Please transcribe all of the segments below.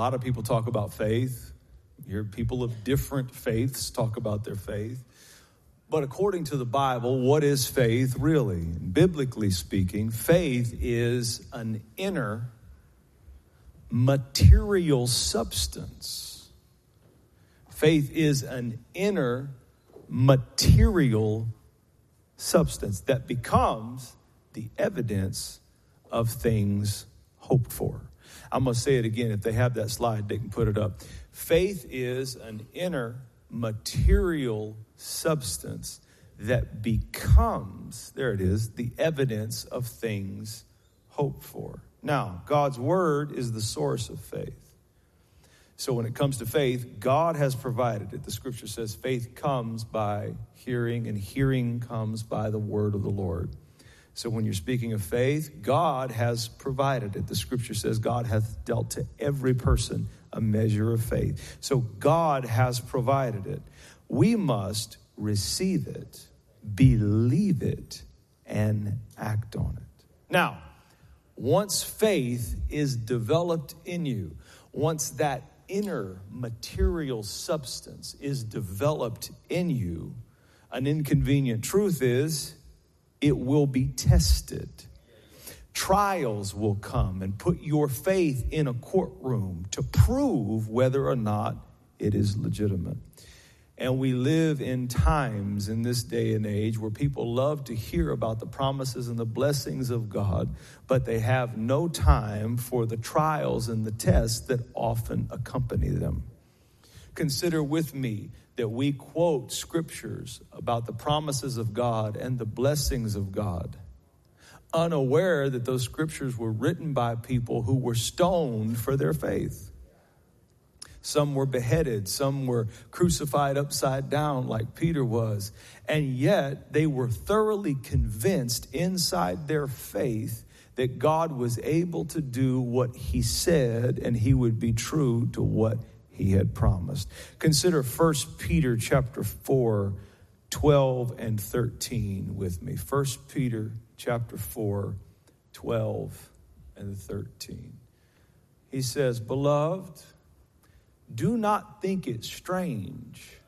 lot of people talk about faith. You hear people of different faiths talk about their faith. But according to the Bible, what is faith really? Biblically speaking, faith is an inner material substance. Faith is an inner material substance that becomes the evidence of things hoped for. I'm going to say it again. If they have that slide, they can put it up. Faith is an inner material substance that becomes, there it is, the evidence of things hoped for. Now, God's word is the source of faith. So when it comes to faith, God has provided it. The scripture says faith comes by hearing, and hearing comes by the word of the Lord. So when you're speaking of faith, God has provided it. The scripture says God hath dealt to every person a measure of faith. So God has provided it. We must receive it, believe it, and act on it. Now, once faith is developed in you, once that inner material substance is developed in you, an inconvenient truth is it will be tested. Trials will come and put your faith in a courtroom to prove whether or not it is legitimate. And we live in times in this day and age where people love to hear about the promises and the blessings of God, but they have no time for the trials and the tests that often accompany them. Consider with me that we quote scriptures about the promises of God and the blessings of God, unaware that those scriptures were written by people who were stoned for their faith. Some were beheaded, some were crucified upside down, like Peter was. And yet they were thoroughly convinced inside their faith that God was able to do what he said and he would be true to what he had promised. Consider 1 Peter chapter 4, 12 and 13 with me. 1 Peter chapter 4, 12 and 13. He says, Beloved, do not think it strange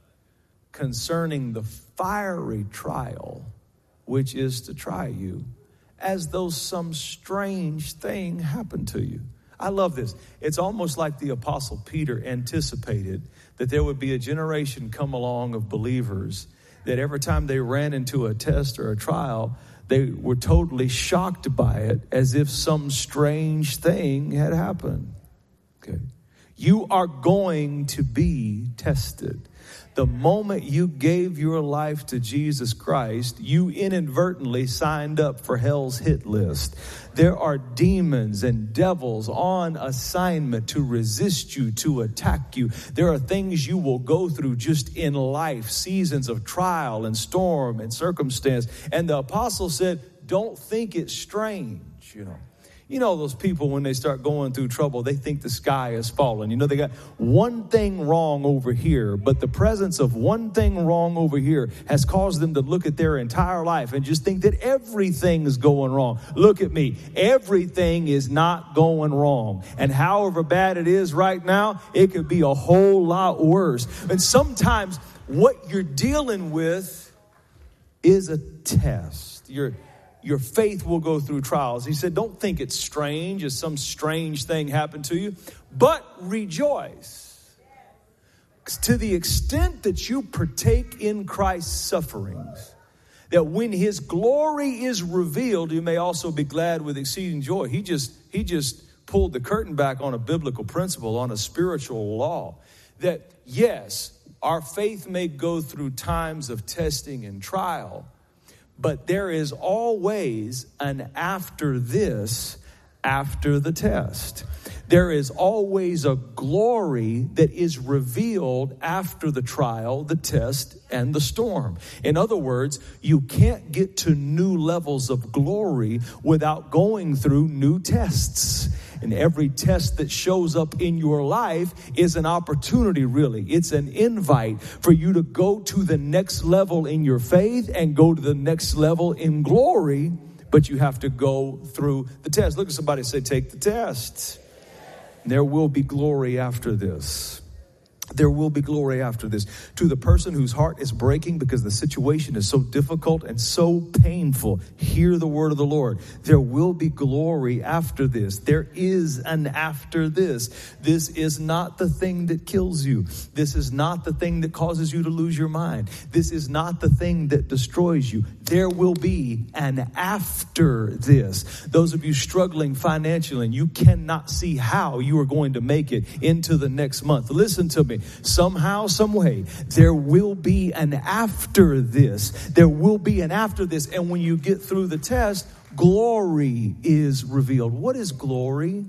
concerning the fiery trial which is to try you, as though some strange thing happened to you I love this. It's almost like the Apostle Peter anticipated that there would be a generation come along of believers that every time they ran into a test or a trial, they were totally shocked by it as if some strange thing had happened. Okay. You are going to be tested. The moment you gave your life to Jesus Christ, you inadvertently signed up for hell's hit list. There are demons and devils on assignment to resist you, to attack you. There are things you will go through just in life, seasons of trial and storm and circumstance. And the apostle said, Don't think it's strange, you know. You know, those people, when they start going through trouble, they think the sky is falling. You know, they got one thing wrong over here, but the presence of one thing wrong over here has caused them to look at their entire life and just think that everything is going wrong. Look at me. Everything is not going wrong. And however bad it is right now, it could be a whole lot worse. And sometimes what you're dealing with is a test. You're your faith will go through trials. He said, Don't think it's strange as some strange thing happened to you, but rejoice. To the extent that you partake in Christ's sufferings, that when his glory is revealed, you may also be glad with exceeding joy. He just, he just pulled the curtain back on a biblical principle, on a spiritual law. That yes, our faith may go through times of testing and trial, but there is always an after this, after the test. There is always a glory that is revealed after the trial, the test, and the storm. In other words, you can't get to new levels of glory without going through new tests. And every test that shows up in your life is an opportunity, really. It's an invite for you to go to the next level in your faith and go to the next level in glory but you have to go through the test. Look at somebody say, Take the test. There will be glory after this. There will be glory after this. To the person whose heart is breaking because the situation is so difficult and so painful, hear the word of the Lord. There will be glory after this. There is an after this. This is not the thing that kills you. This is not the thing that causes you to lose your mind. This is not the thing that destroys you. There will be an after this. Those of you struggling financially and you cannot see how you are going to make it into the next month, listen to me somehow, some way, there will be an after this. There will be an after this. And when you get through the test, glory is revealed. What is glory?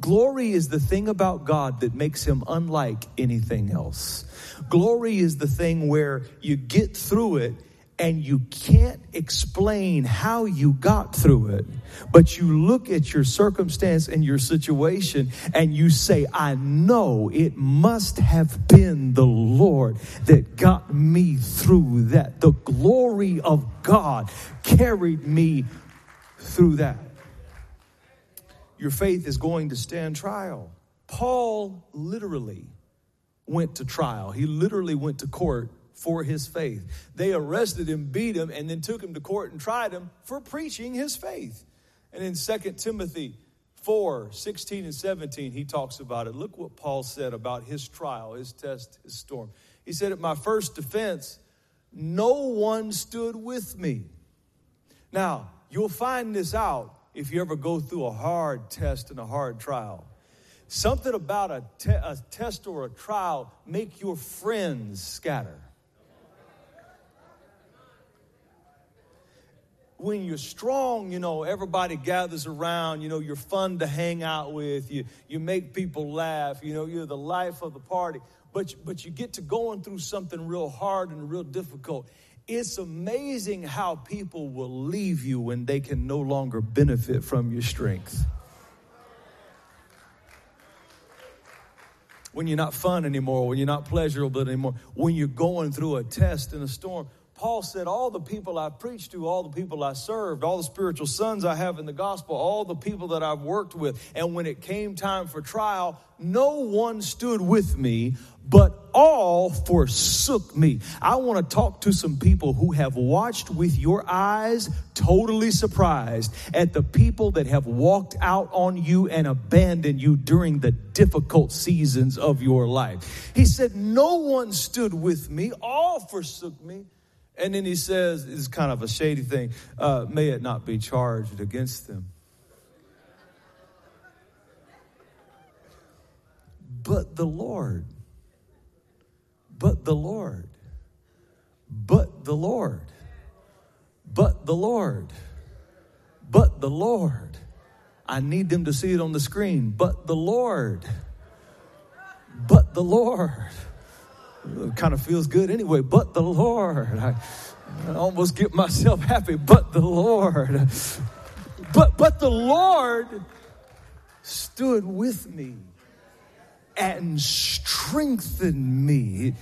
Glory is the thing about God that makes him unlike anything else. Glory is the thing where you get through it and you can't explain how you got through it, but you look at your circumstance and your situation and you say, I know it must have been the Lord that got me through that. The glory of God carried me through that. Your faith is going to stand trial. Paul literally went to trial, he literally went to court for his faith. They arrested him, beat him, and then took him to court and tried him for preaching his faith. And in 2 Timothy 4 16 and 17, he talks about it. Look what Paul said about his trial, his test, his storm. He said, At my first defense, no one stood with me. Now, you'll find this out if you ever go through a hard test and a hard trial. Something about a, te- a test or a trial make your friends scatter. When you're strong, you know, everybody gathers around, you know, you're fun to hang out with, you, you make people laugh, you know, you're the life of the party. But, but you get to going through something real hard and real difficult. It's amazing how people will leave you when they can no longer benefit from your strength. When you're not fun anymore, when you're not pleasurable anymore, when you're going through a test and a storm, Paul said, All the people I preached to, all the people I served, all the spiritual sons I have in the gospel, all the people that I've worked with, and when it came time for trial, no one stood with me, but all forsook me. I want to talk to some people who have watched with your eyes, totally surprised at the people that have walked out on you and abandoned you during the difficult seasons of your life. He said, No one stood with me, all forsook me. And then he says, it's kind of a shady thing, uh, may it not be charged against them. But the Lord, but the Lord, but the Lord, but the Lord, but the Lord. I need them to see it on the screen. But the Lord, but the Lord kind of feels good anyway, but the Lord. I, I almost get myself happy, but the Lord. But but the Lord stood with me and strengthened me.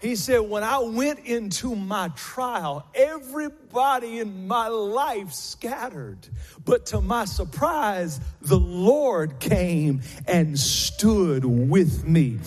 He said, When I went into my trial, everybody in my life scattered. But to my surprise, the Lord came and stood with me.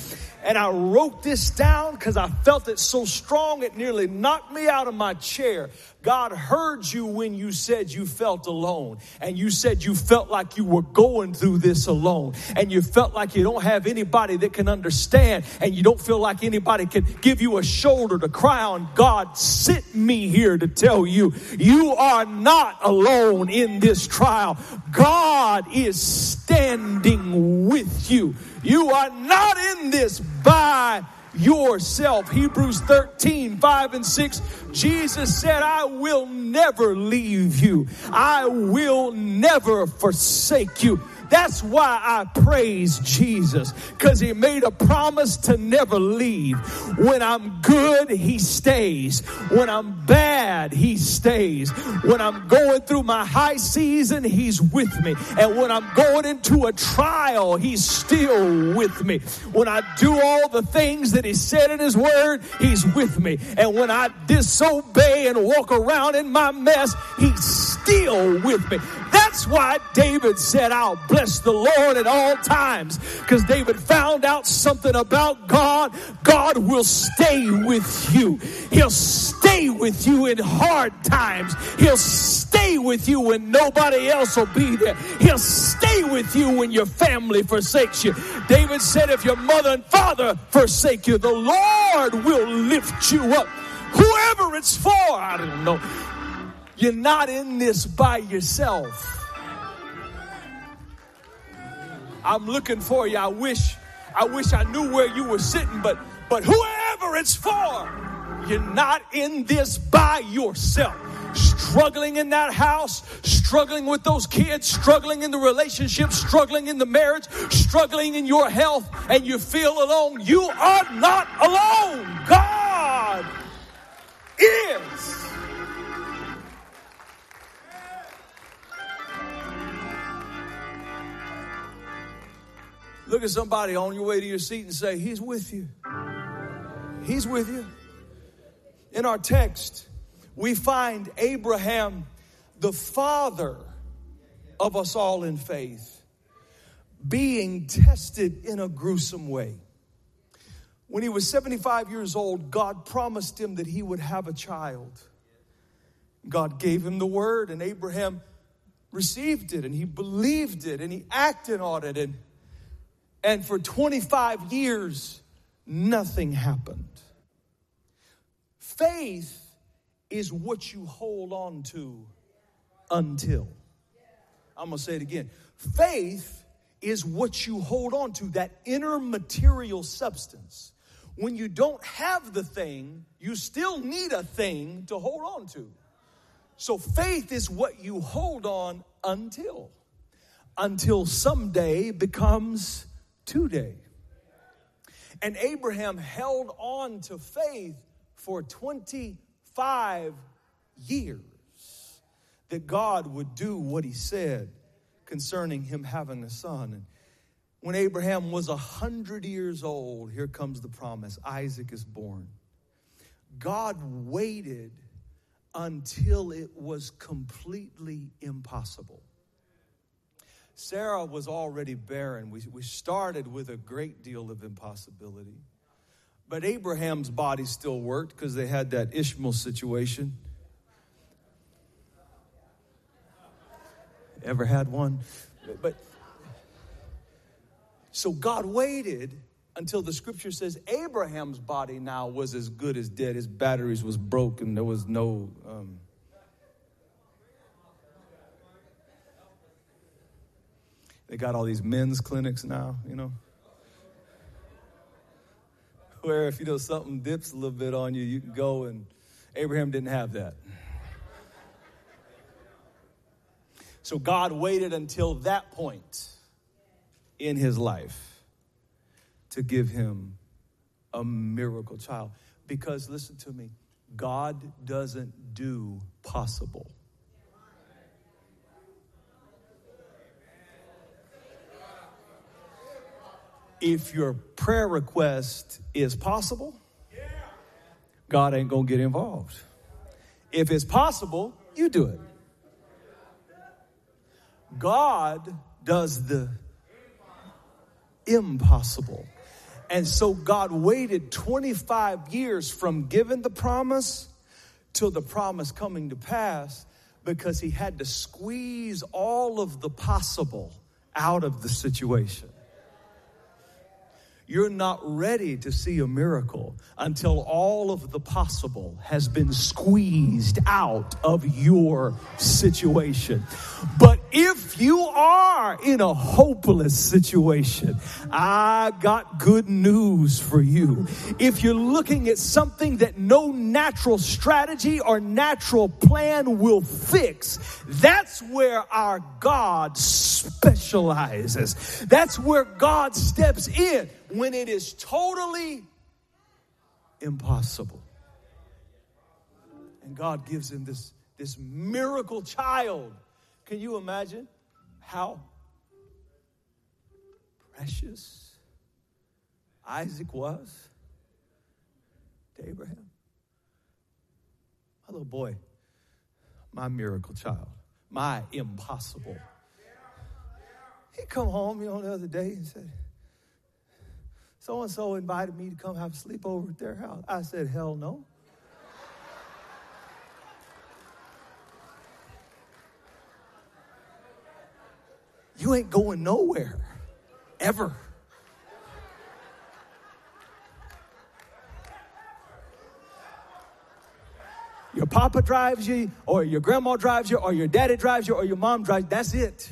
And I wrote this down because I felt it so strong it nearly knocked me out of my chair. God heard you when you said you felt alone. And you said you felt like you were going through this alone. And you felt like you don't have anybody that can understand. And you don't feel like anybody can give you a shoulder to cry on. God sent me here to tell you, you are not alone in this trial. God is standing with you. You are not in this by yourself. Hebrews 13, 5 and 6. Jesus said, I will never leave you. I will never forsake you. That's why I praise Jesus because he made a promise to never leave. When I'm good, he stays. When I'm bad, he stays. When I'm going through my high season, he's with me. And when I'm going into a trial, he's still with me. When I do all the things that he said in his word, he's with me. And when I disobey and walk around in my mess, he's still with me. That's why David said, I'll bless the Lord at all times. Because David found out something about God. God will stay with you. He'll stay with you in hard times. He'll stay with you when nobody else will be there. He'll stay with you when your family forsakes you. David said, if your mother and father forsake you, the Lord will lift you up. Whoever it's for, I don't know. You're not in this by yourself. I'm looking for you. I wish, I wish I knew where you were sitting, but, but whoever it's for, you're not in this by yourself. Struggling in that house, struggling with those kids, struggling in the relationship, struggling in the marriage, struggling in your health, and you feel alone. You are not alone. God is. Look at somebody on your way to your seat and say, He's with you. He's with you. In our text, we find Abraham, the father of us all in faith, being tested in a gruesome way. When he was 75 years old, God promised him that he would have a child. God gave him the word, and Abraham received it, and he believed it, and he acted on it, and and for 25 years, nothing happened. Faith is what you hold on to until. I'm going to say it again. Faith is what you hold on to, that inner material substance. When you don't have the thing, you still need a thing to hold on to. So faith is what you hold on until. Until someday becomes today. And Abraham held on to faith for 25 years that God would do what he said concerning him having a son. And when Abraham was a hundred years old, here comes the promise Isaac is born. God waited until it was completely impossible. Sarah was already barren. We, we started with a great deal of impossibility. But Abraham's body still worked because they had that Ishmael situation. Ever had one? But so God waited until the scripture says Abraham's body now was as good as dead. His batteries was broken. There was no um, They got all these men's clinics now, you know. Where if you know something dips a little bit on you, you can go and Abraham didn't have that. So God waited until that point in his life to give him a miracle child. Because listen to me, God doesn't do possible. If your prayer request is possible, God ain't gonna get involved. If it's possible, you do it. God does the impossible. And so God waited 25 years from giving the promise till the promise coming to pass because he had to squeeze all of the possible out of the situation you're not ready to see a miracle until all of the possible has been squeezed out of your situation. But If you are in a hopeless situation, I got good news for you. If you're looking at something that no natural strategy or natural plan will fix, that's where our God specializes. That's where God steps in when it is totally impossible. And God gives him this, this miracle child can you imagine how precious Isaac was to Abraham? My little boy, my miracle child, my impossible. He come home, you know, the other day and said, so and so invited me to come have a sleepover at their house. I said, hell no. You ain't going nowhere, ever. Your papa drives you, or your grandma drives you, or your daddy drives you, or your mom drives. That's it.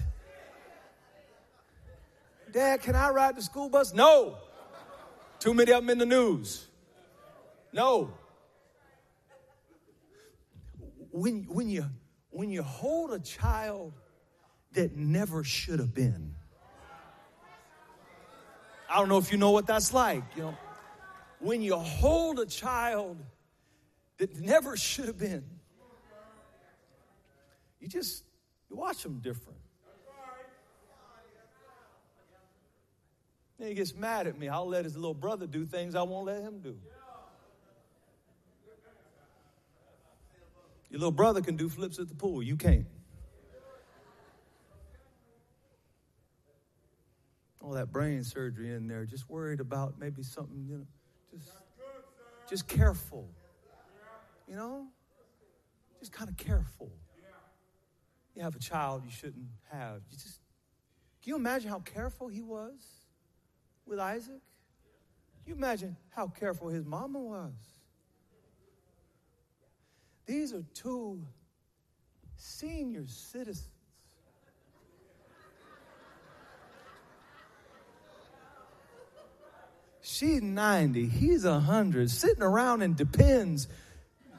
Dad, can I ride the school bus? No. Too many of them in the news. No. When, when, you, when you hold a child that never should have been. I don't know if you know what that's like, you know. When you hold a child that never should have been, you just you watch them different. Then he gets mad at me. I'll let his little brother do things I won't let him do. Your little brother can do flips at the pool. You can't. all that brain surgery in there, just worried about maybe something, you know, just, just careful. You know? Just kind of careful. You have a child you shouldn't have. You just, can you imagine how careful he was with Isaac? You imagine how careful his mama was? These are two senior citizens She's 90, he's 100, sitting around and depends,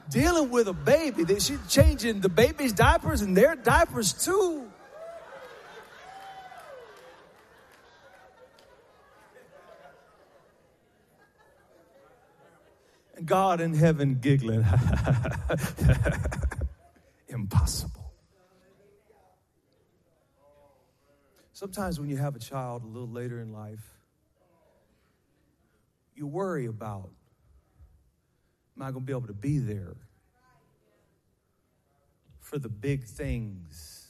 dealing with a baby that she's changing the baby's diapers and their diapers too. And God in heaven giggling. Impossible. Sometimes when you have a child a little later in life, you worry about am I going to be able to be there for the big things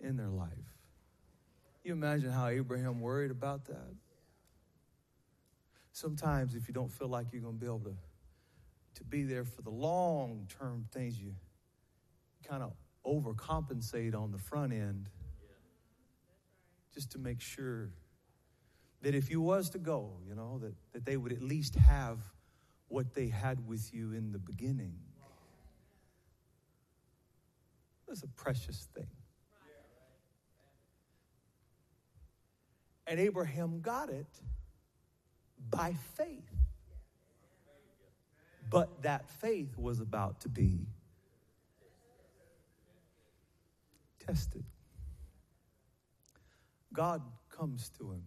in their life? You imagine how Abraham worried about that? Sometimes, if you don't feel like you're going to be able to, to be there for the long term things, you kind of overcompensate on the front end just to make sure that if you was to go, you know, that, that they would at least have what they had with you in the beginning. That's a precious thing. And Abraham got it by faith. But that faith was about to be tested. God comes to him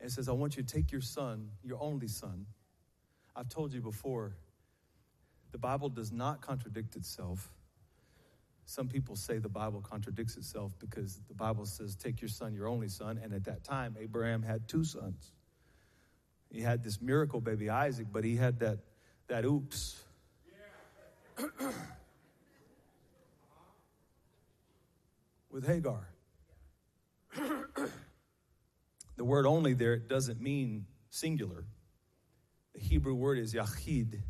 and says, I want you to take your son, your only son. I've told you before, the Bible does not contradict itself. Some people say the Bible contradicts itself because the Bible says, Take your son, your only son. And at that time, Abraham had two sons. He had this miracle baby, Isaac, but he had that, that oops. With Hagar. The word only there doesn't mean singular. The Hebrew word is yachid.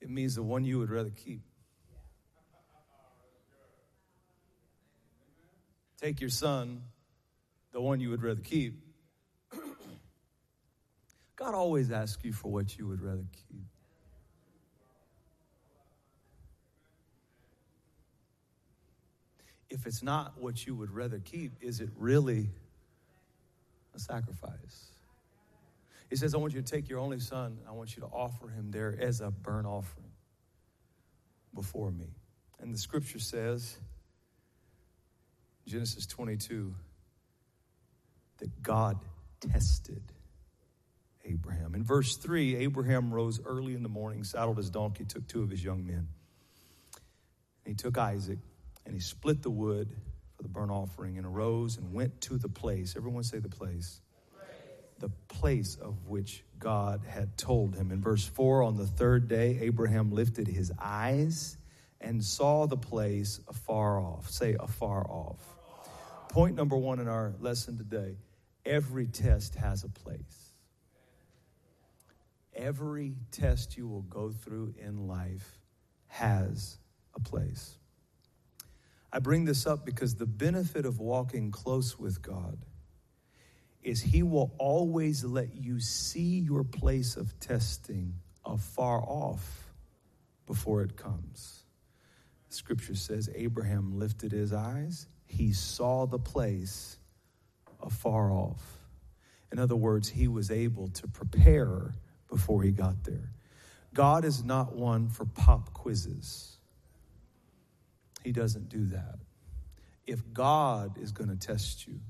It means the one you would rather keep. Take your son, the one you would rather keep. God always asks you for what you would rather keep. if it's not what you would rather keep, is it really a sacrifice? He says, I want you to take your only son, I want you to offer him there as a burnt offering before me. And the scripture says, Genesis 22, that God tested Abraham. In verse 3, Abraham rose early in the morning, saddled his donkey, took two of his young men. And he took Isaac and he split the wood for the burnt offering and arose and went to the place. Everyone say the place. The place of which God had told him. In verse 4, on the third day, Abraham lifted his eyes and saw the place afar off. Say afar off. Point number one in our lesson today every test has a place. Every test you will go through in life has a place. I bring this up because the benefit of walking close with God is He will always let you see your place of testing afar off before it comes. Scripture says Abraham lifted his eyes, he saw the place afar off. In other words, he was able to prepare before he got there. God is not one for pop quizzes. He doesn't do that. If God is going to test you,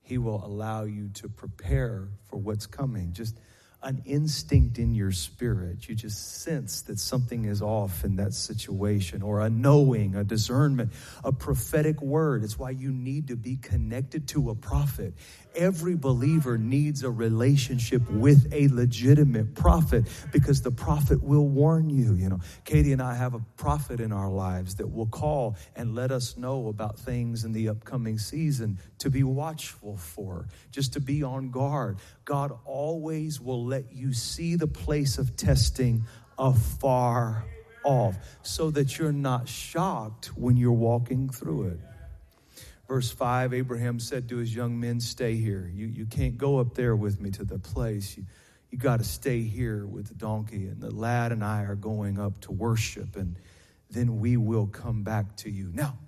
He will allow you to prepare for what's coming. Just an instinct in your spirit. You just sense that something is off in that situation, or a knowing, a discernment, a prophetic word. It's why you need to be connected to a prophet. Every believer needs a relationship with a legitimate prophet because the prophet will warn you. You know, Katie and I have a prophet in our lives that will call and let us know about things in the upcoming season to be watchful for, just to be on guard. God always will let you see the place of testing afar off so that you're not shocked when you're walking through it. Verse 5 Abraham said to his young men, Stay here. You, you can't go up there with me to the place. You, you got to stay here with the donkey. And the lad and I are going up to worship, and then we will come back to you. Now,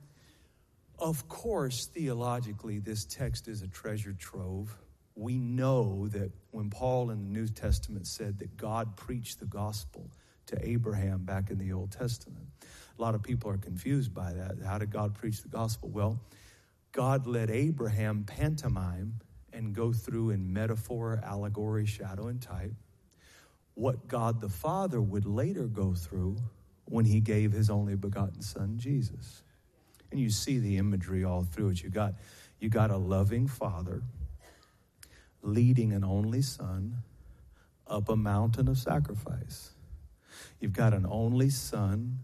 of course, theologically, this text is a treasure trove we know that when Paul in the New Testament said that God preached the gospel to Abraham back in the Old Testament, a lot of people are confused by that. How did God preach the gospel? Well, God let Abraham pantomime and go through in metaphor, allegory, shadow, and type what God the Father would later go through when he gave his only begotten son Jesus. And you see the imagery all through it. You got you got a loving father leading an only son up a mountain of sacrifice. You've got an only son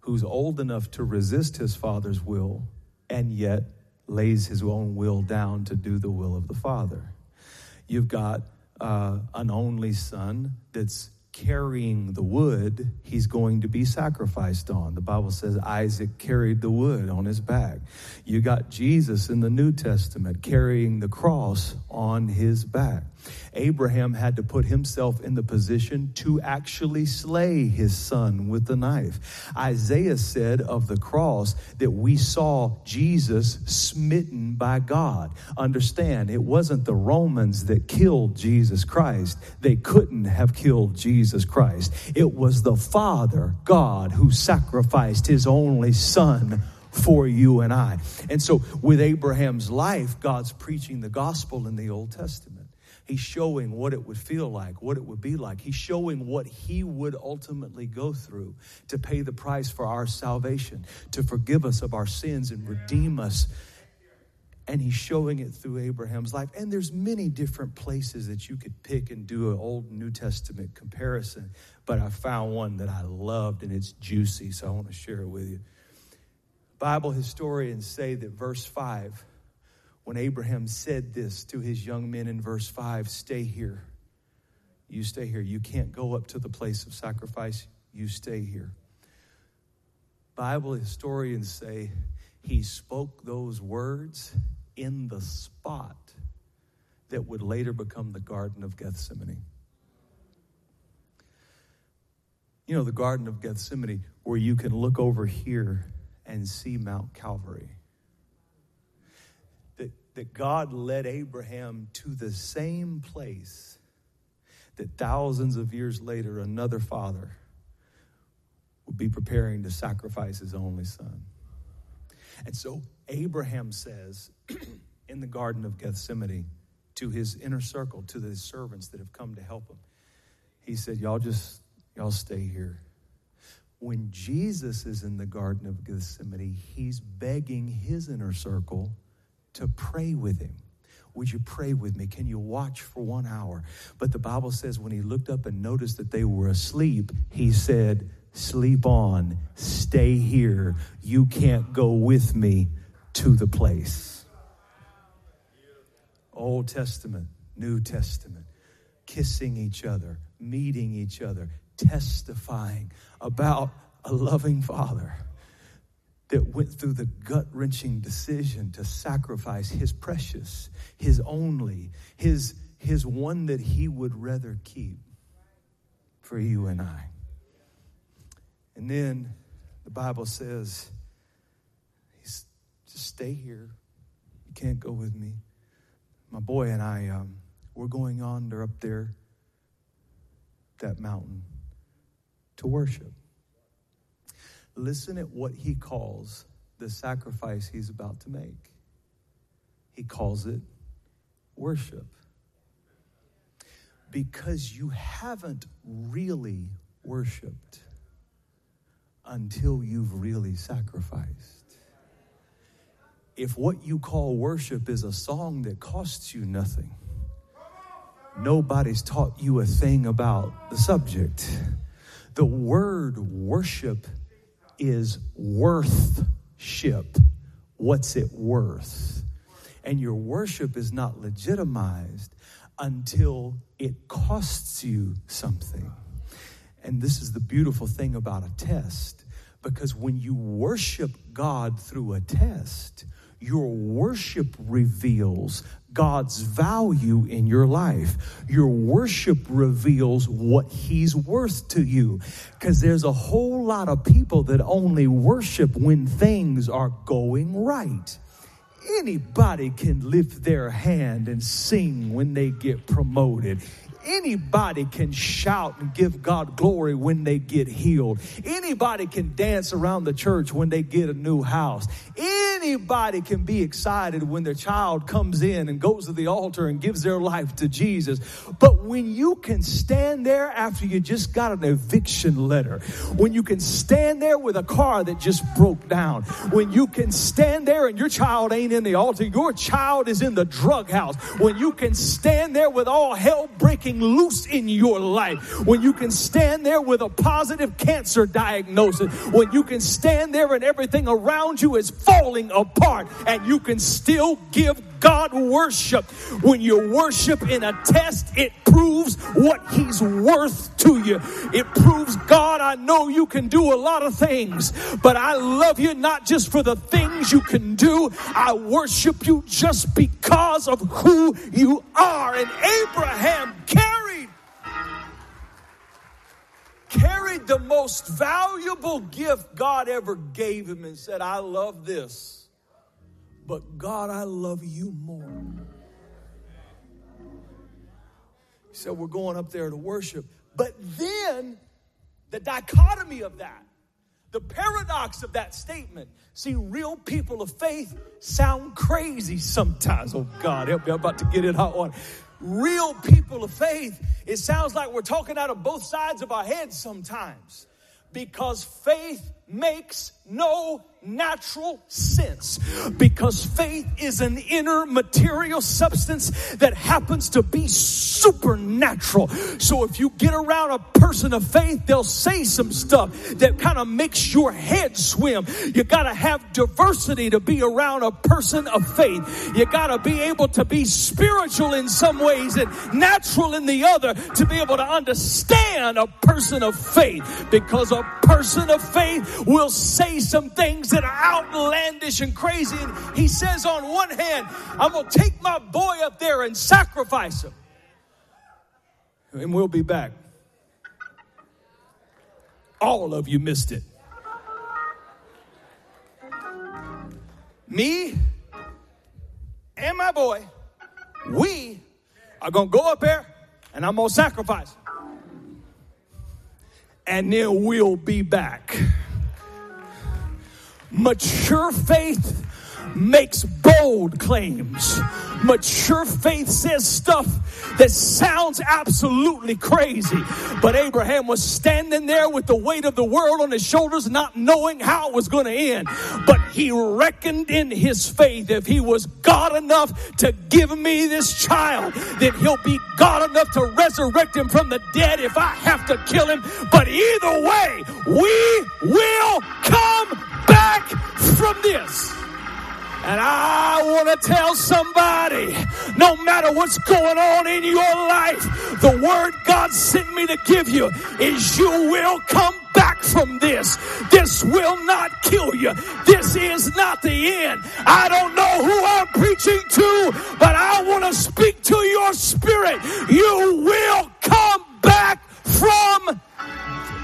who's old enough to resist his father's will and yet lays his own will down to do the will of the father. You've got uh, an only son that's carrying the wood he's going to be sacrificed on. The Bible says Isaac carried the wood on his back. You got Jesus in the New Testament carrying the cross on his back. Abraham had to put himself in the position to actually slay his son with the knife. Isaiah said of the cross that we saw Jesus smitten by God. Understand, it wasn't the Romans that killed Jesus Christ. They couldn't have killed Jesus Christ. It was the Father, God, who sacrificed his only son for you and I. And so, with Abraham's life, God's preaching the gospel in the Old Testament. He's showing what it would feel like, what it would be like. He's showing what he would ultimately go through to pay the price for our salvation, to forgive us of our sins and redeem us. And he's showing it through Abraham's life. And there's many different places that you could pick and do an Old New Testament comparison. But I found one that I loved and it's juicy, so I want to share it with you. Bible historians say that verse 5 when Abraham said this to his young men in verse 5 stay here. You stay here. You can't go up to the place of sacrifice. You stay here. Bible historians say he spoke those words in the spot that would later become the Garden of Gethsemane. You know, the Garden of Gethsemane, where you can look over here and see Mount Calvary. that that God led Abraham to the same place that thousands of years later another father would be preparing to sacrifice his only son. And so Abraham says in the Garden of Gethsemane to his inner circle, to the servants that have come to help him, he said, Y'all just, y'all stay here. When Jesus is in the Garden of Gethsemane, he's begging his inner circle to pray with him. Would you pray with me? Can you watch for one hour? But the Bible says when he looked up and noticed that they were asleep, he said, Sleep on, stay here. You can't go with me to the place. Old Testament, New Testament, kissing each other, meeting each other, testifying about a loving Father that went through the gut wrenching decision to sacrifice his precious, his only, his, his one that he would rather keep for you and I. And then the Bible says, stay here. You can't go with me. My boy and I, um, we're going on, they're up there, that mountain, to worship. Listen at what he calls the sacrifice he's about to make. He calls it worship. Because you haven't really worshiped until you've really sacrificed. If what you call worship is a song that costs you nothing, nobody's taught you a thing about the subject. The word worship is worthship. What's it worth? And your worship is not legitimized until it costs you something. And this is the beautiful thing about a test because when you worship God through a test, your worship reveals God's value in your life. Your worship reveals what He's worth to you. Because there's a whole lot of people that only worship when things are going right. Anybody can lift their hand and sing when they get promoted. Anybody can shout and give God glory when they get healed. Anybody can dance around the church when they get a new house. Anybody can be excited when their child comes in and goes to the altar and gives their life to Jesus. But when you can stand there after you just got an eviction letter, when you can stand there with a car that just broke down, when you can stand there and your child ain't in the altar, your child is in the drug house, when you can stand there with all hell breaking loose in your life, when you can stand there with a positive cancer diagnosis, when you can stand there and everything around you is falling apart and you can still give God worship. When you worship in a test, it proves what He's worth to you. It proves, God, I know you can do a lot of things, but I love you not just for the things you can do. I worship you just because of who you are. And Abraham carried carried the most valuable gift God ever gave him and said, I love this. But God, I love you more. He said, We're going up there to worship. But then the dichotomy of that, the paradox of that statement. See, real people of faith sound crazy sometimes. Oh God, help me, I'm about to get in hot water. Real people of faith, it sounds like we're talking out of both sides of our heads sometimes because faith makes no natural sense because faith is an inner material substance that happens to be supernatural. So if you get around a person of faith, they'll say some stuff that kind of makes your head swim. You gotta have diversity to be around a person of faith. You gotta be able to be spiritual in some ways and natural in the other to be able to understand a person of faith because a person of faith will say some things that are outlandish and crazy. And he says, on one hand, I'm going to take my boy up there and sacrifice him. And we'll be back. All of you missed it. Me? and my boy, we are going to go up there and I'm going to sacrifice. And then we'll be back. Mature faith makes bold claims. Mature faith says stuff that sounds absolutely crazy. But Abraham was standing there with the weight of the world on his shoulders, not knowing how it was going to end. But he reckoned in his faith if he was God enough to give me this child, then he'll be God enough to resurrect him from the dead if I have to kill him. But either way, we will come back from this. And I want to tell somebody, no matter what's going on in your life, the word God sent me to give you is you will come back from this. This will not kill you. This is not the end. I don't know who I'm preaching to, but I want to speak to your spirit. You will come back from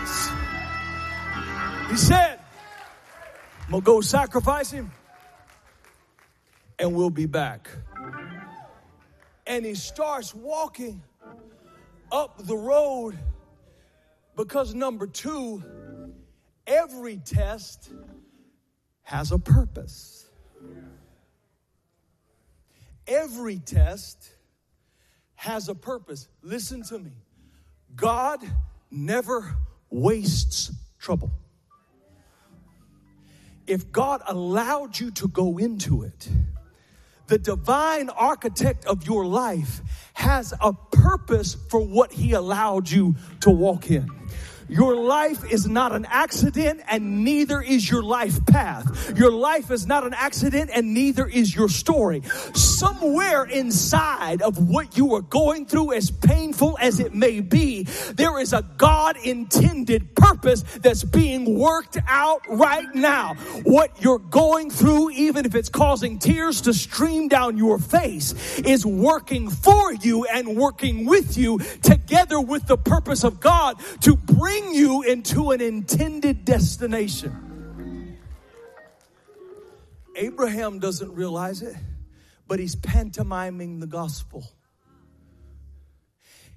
this. He said, I'm going to go sacrifice him and we'll be back. And he starts walking up the road because number two, every test has a purpose. Every test has a purpose. Listen to me. God never wastes trouble. If God allowed you to go into it, the divine architect of your life has a purpose for what he allowed you to walk in. Your life is not an accident and neither is your life path. Your life is not an accident and neither is your story. Somewhere inside of what you are going through, as painful as it may be, there is a God intended purpose that's being worked out right now. What you're going through, even if it's causing tears to stream down your face, is working for you and working with you together with the purpose of God to bring bring you into an intended destination. Abraham doesn't realize it, but he's pantomiming the gospel.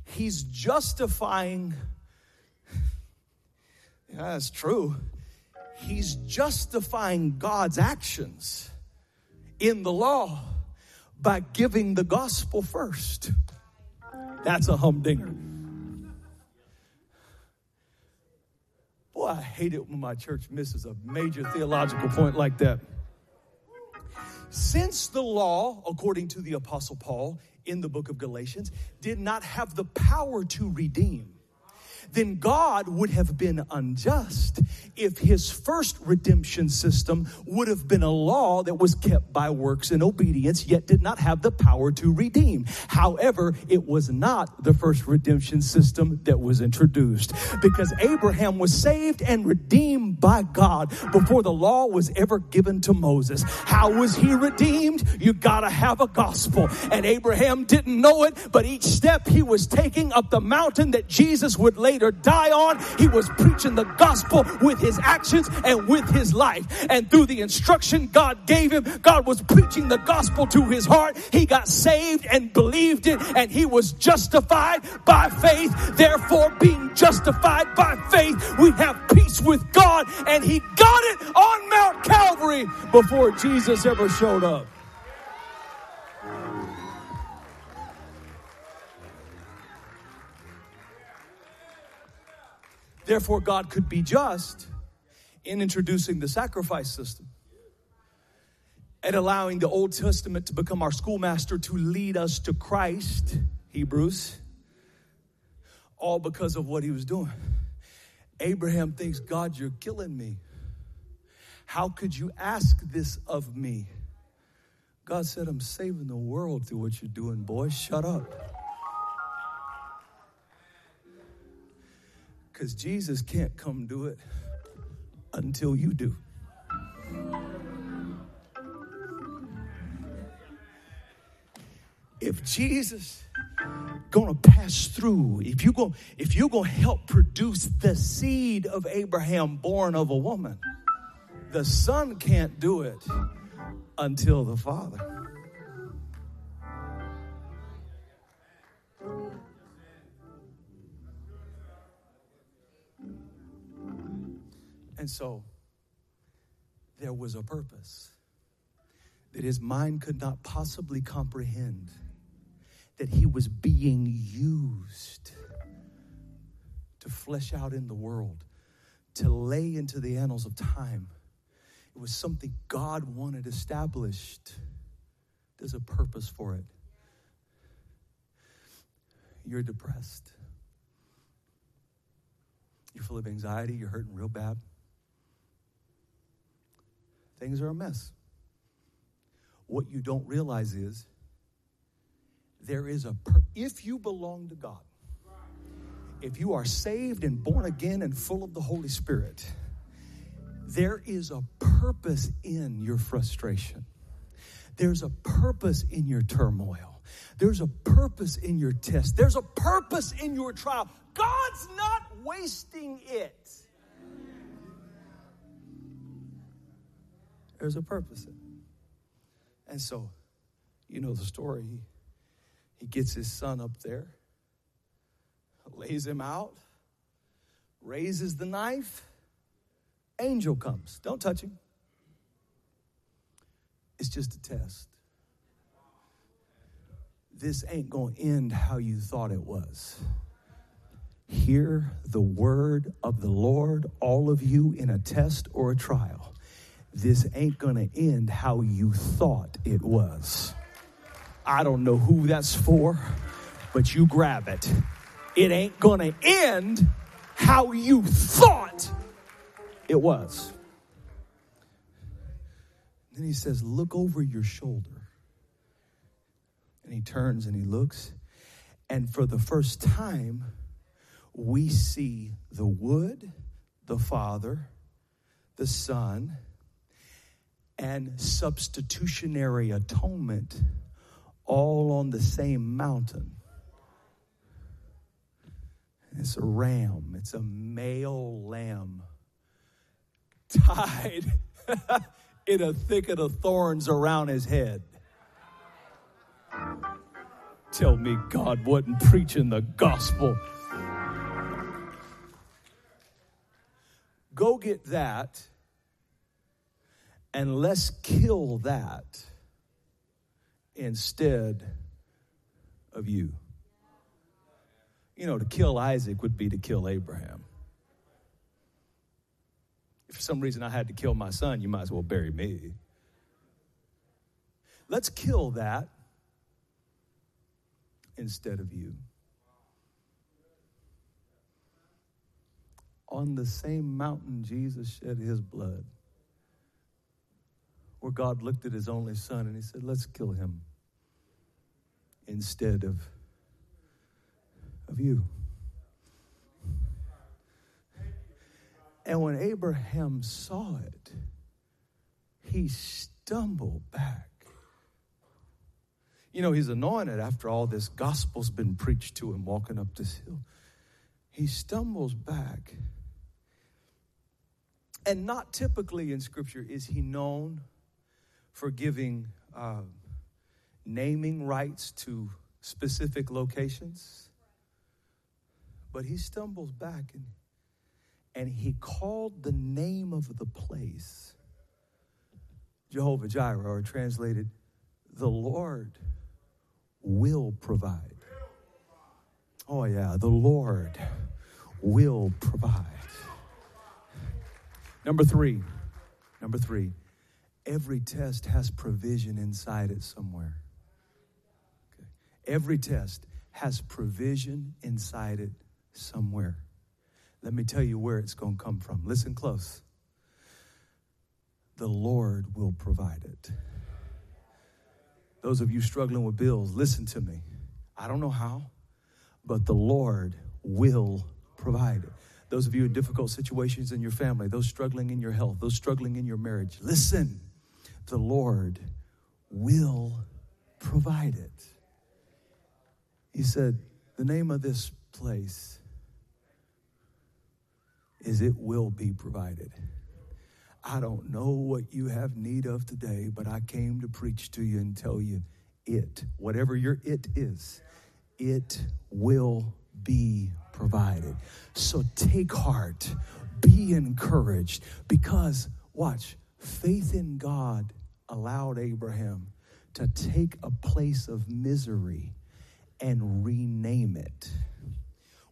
He's justifying, yeah, that's true. He's justifying God's actions in the law by giving the gospel first. That's a humdinger. Boy, I hate it when my church misses a major theological point like that. Since the law, according to the Apostle Paul in the book of Galatians, did not have the power to redeem, then God would have been unjust if his first redemption system would have been a law that was kept by works and obedience, yet did not have the power to redeem. However, it was not the first redemption system that was introduced because Abraham was saved and redeemed by God before the law was ever given to Moses. How was he redeemed? You gotta have a gospel. And Abraham didn't know it, but each step he was taking up the mountain that Jesus would later die on, he was preaching the gospel with his actions and with his life. And through the instruction God gave him, God was preaching the gospel to his heart. He got saved and believed it, and he was justified by faith. Therefore, being justified by faith, we have peace with God, and he got it on Mount Calvary before Jesus ever showed up. Therefore, God could be just in introducing the sacrifice system and allowing the Old Testament to become our schoolmaster to lead us to Christ, Hebrews, all because of what he was doing. Abraham thinks, God, you're killing me. How could you ask this of me? God said, I'm saving the world through what you're doing, boy. Shut up. Because Jesus can't come do it until you do. If Jesus gonna pass through, if you go, if you're gonna help produce the seed of Abraham born of a woman, the son can't do it until the father. And so there was a purpose that his mind could not possibly comprehend, that he was being used to flesh out in the world, to lay into the annals of time. It was something God wanted established. There's a purpose for it. You're depressed. You're full of anxiety. You're hurting real bad. Things are a mess. What you don't realize is there is a, per- if you belong to God, if you are saved and born again and full of the Holy Spirit, there is a purpose in your frustration. There's a purpose in your turmoil. There's a purpose in your test. There's a purpose in your trial. God's not wasting it. There's a purpose. And so, you know the story. He, gets his son up there, lays him out, raises the knife. Angel comes. Don't touch him. It's just a test. This ain't going to end how you thought it was. Hear the word of the Lord, all of you, in a test or a trial. This ain't to end how you thought it was. I don't know who that's for, but you grab it. It ain't to end how you thought it was. Then he says, Look over your shoulder. And he turns and he looks. And for the first time, we see the wood, the Father, the Son, and substitutionary atonement all on the same mountain. It's a ram, it's a male lamb tied in a thicket of thorns around his head. Tell me God wasn't preaching the gospel. Go get that and let's kill that instead of you. You know, to kill Isaac would be to kill Abraham. If for some reason I had to kill my son, you might as well bury me. Let's kill that instead of you. On the same mountain, Jesus shed his blood where God looked at his only son and he said, Let's kill him instead of, of you. And when Abraham saw it, he stumbled back. You know, he's anointed after all this gospel's been preached to him walking up this hill. He stumbles back. And not typically in Scripture is he known for giving uh, naming rights to specific locations. But he stumbles back and, and he called the name of the place Jehovah Jireh, or translated, the Lord will provide. Oh, yeah, the Lord will provide. Number three, number three, every test has provision inside it somewhere. Okay. Every test has provision inside it somewhere. Let me tell you where it's going to come from. Listen close. The Lord will provide it. Those of you struggling with bills, listen to me. I don't know how, but the Lord will provide it. Those of you in difficult situations in your family, those struggling in your health, those struggling in your marriage, listen the Lord will provide it. He said, The name of this place is It Will Be Provided. I don't know what you have need of today, but I came to preach to you and tell you it, whatever your it is, it will be provided. So take heart. be encouraged because, watch, faith in God allowed Abraham to take a place of misery and rename it.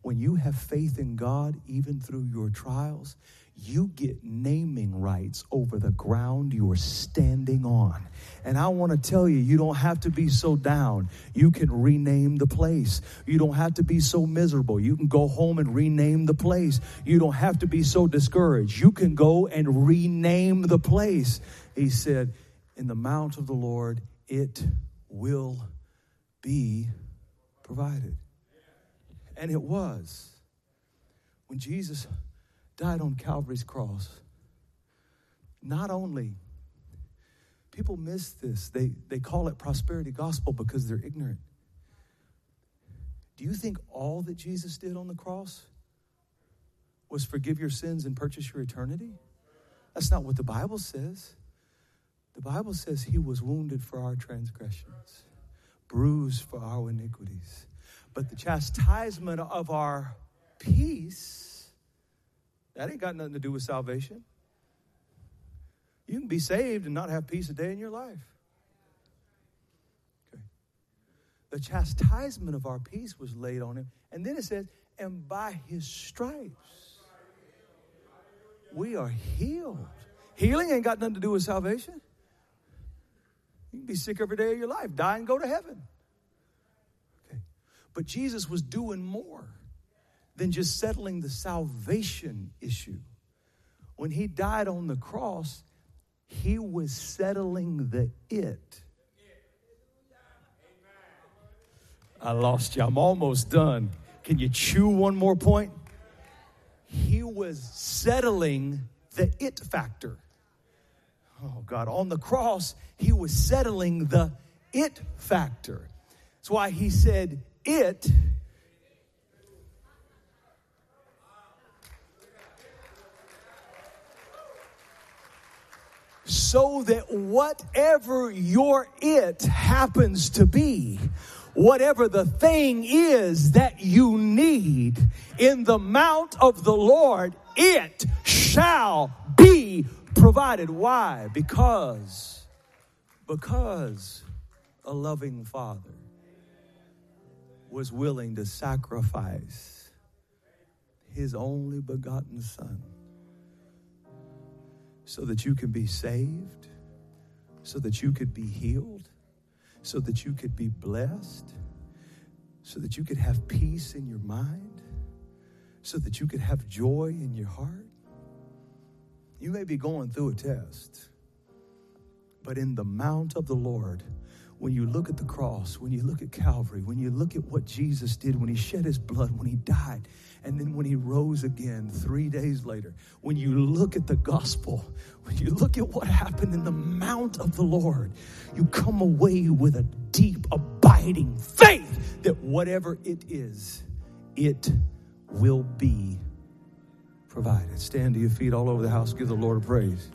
When you have faith in God, even through your trials, you get naming rights over the ground you are standing on. And I want to tell you, you don't have to be so down. You can rename the place. You don't have to be so miserable. You can go home and rename the place. You don't have to be so discouraged. You can go and rename the place. He said, In the mount of the Lord, it will be provided. And it was. When Jesus died on Calvary's cross, not only people miss this, they, they call it prosperity gospel because they're ignorant. Do you think all that Jesus did on the cross was forgive your sins and purchase your eternity? That's not what the Bible says. The Bible says he was wounded for our transgressions, bruised for our iniquities. But the chastisement of our peace, that ain't got nothing to do with salvation. You can be saved and not have peace a day in your life. Okay. The chastisement of our peace was laid on him. And then it says, and by his stripes, we are healed. Healing ain't got nothing to do with salvation. You can be sick every day of your life, die and go to heaven. Okay. But Jesus was doing more than just settling the salvation issue. When he died on the cross, he was settling the it. I lost you. I'm almost done. Can you chew one more point? He was settling the it factor. Oh, God. On the cross, he was settling the it factor. That's why he said, It so that whatever your it happens to be, whatever the thing is that you need in the mount of the Lord, it shall provided. Why? Because, because a loving father was willing to sacrifice his only begotten son so that you can be saved, so that you could be healed, so that you could be blessed, so that you could have peace in your mind, so that you could have joy in your heart. You may be going through a test, but in the mount of the Lord, when you look at the cross, when you look at Calvary, when you look at what Jesus did when he shed his blood, when he died, and then when he rose again three days later, when you look at the gospel, when you look at what happened in the mount of the Lord, you come away with a deep, abiding faith that whatever it is, it will be provided. Stand to your feet all over the house. Give the Lord praise.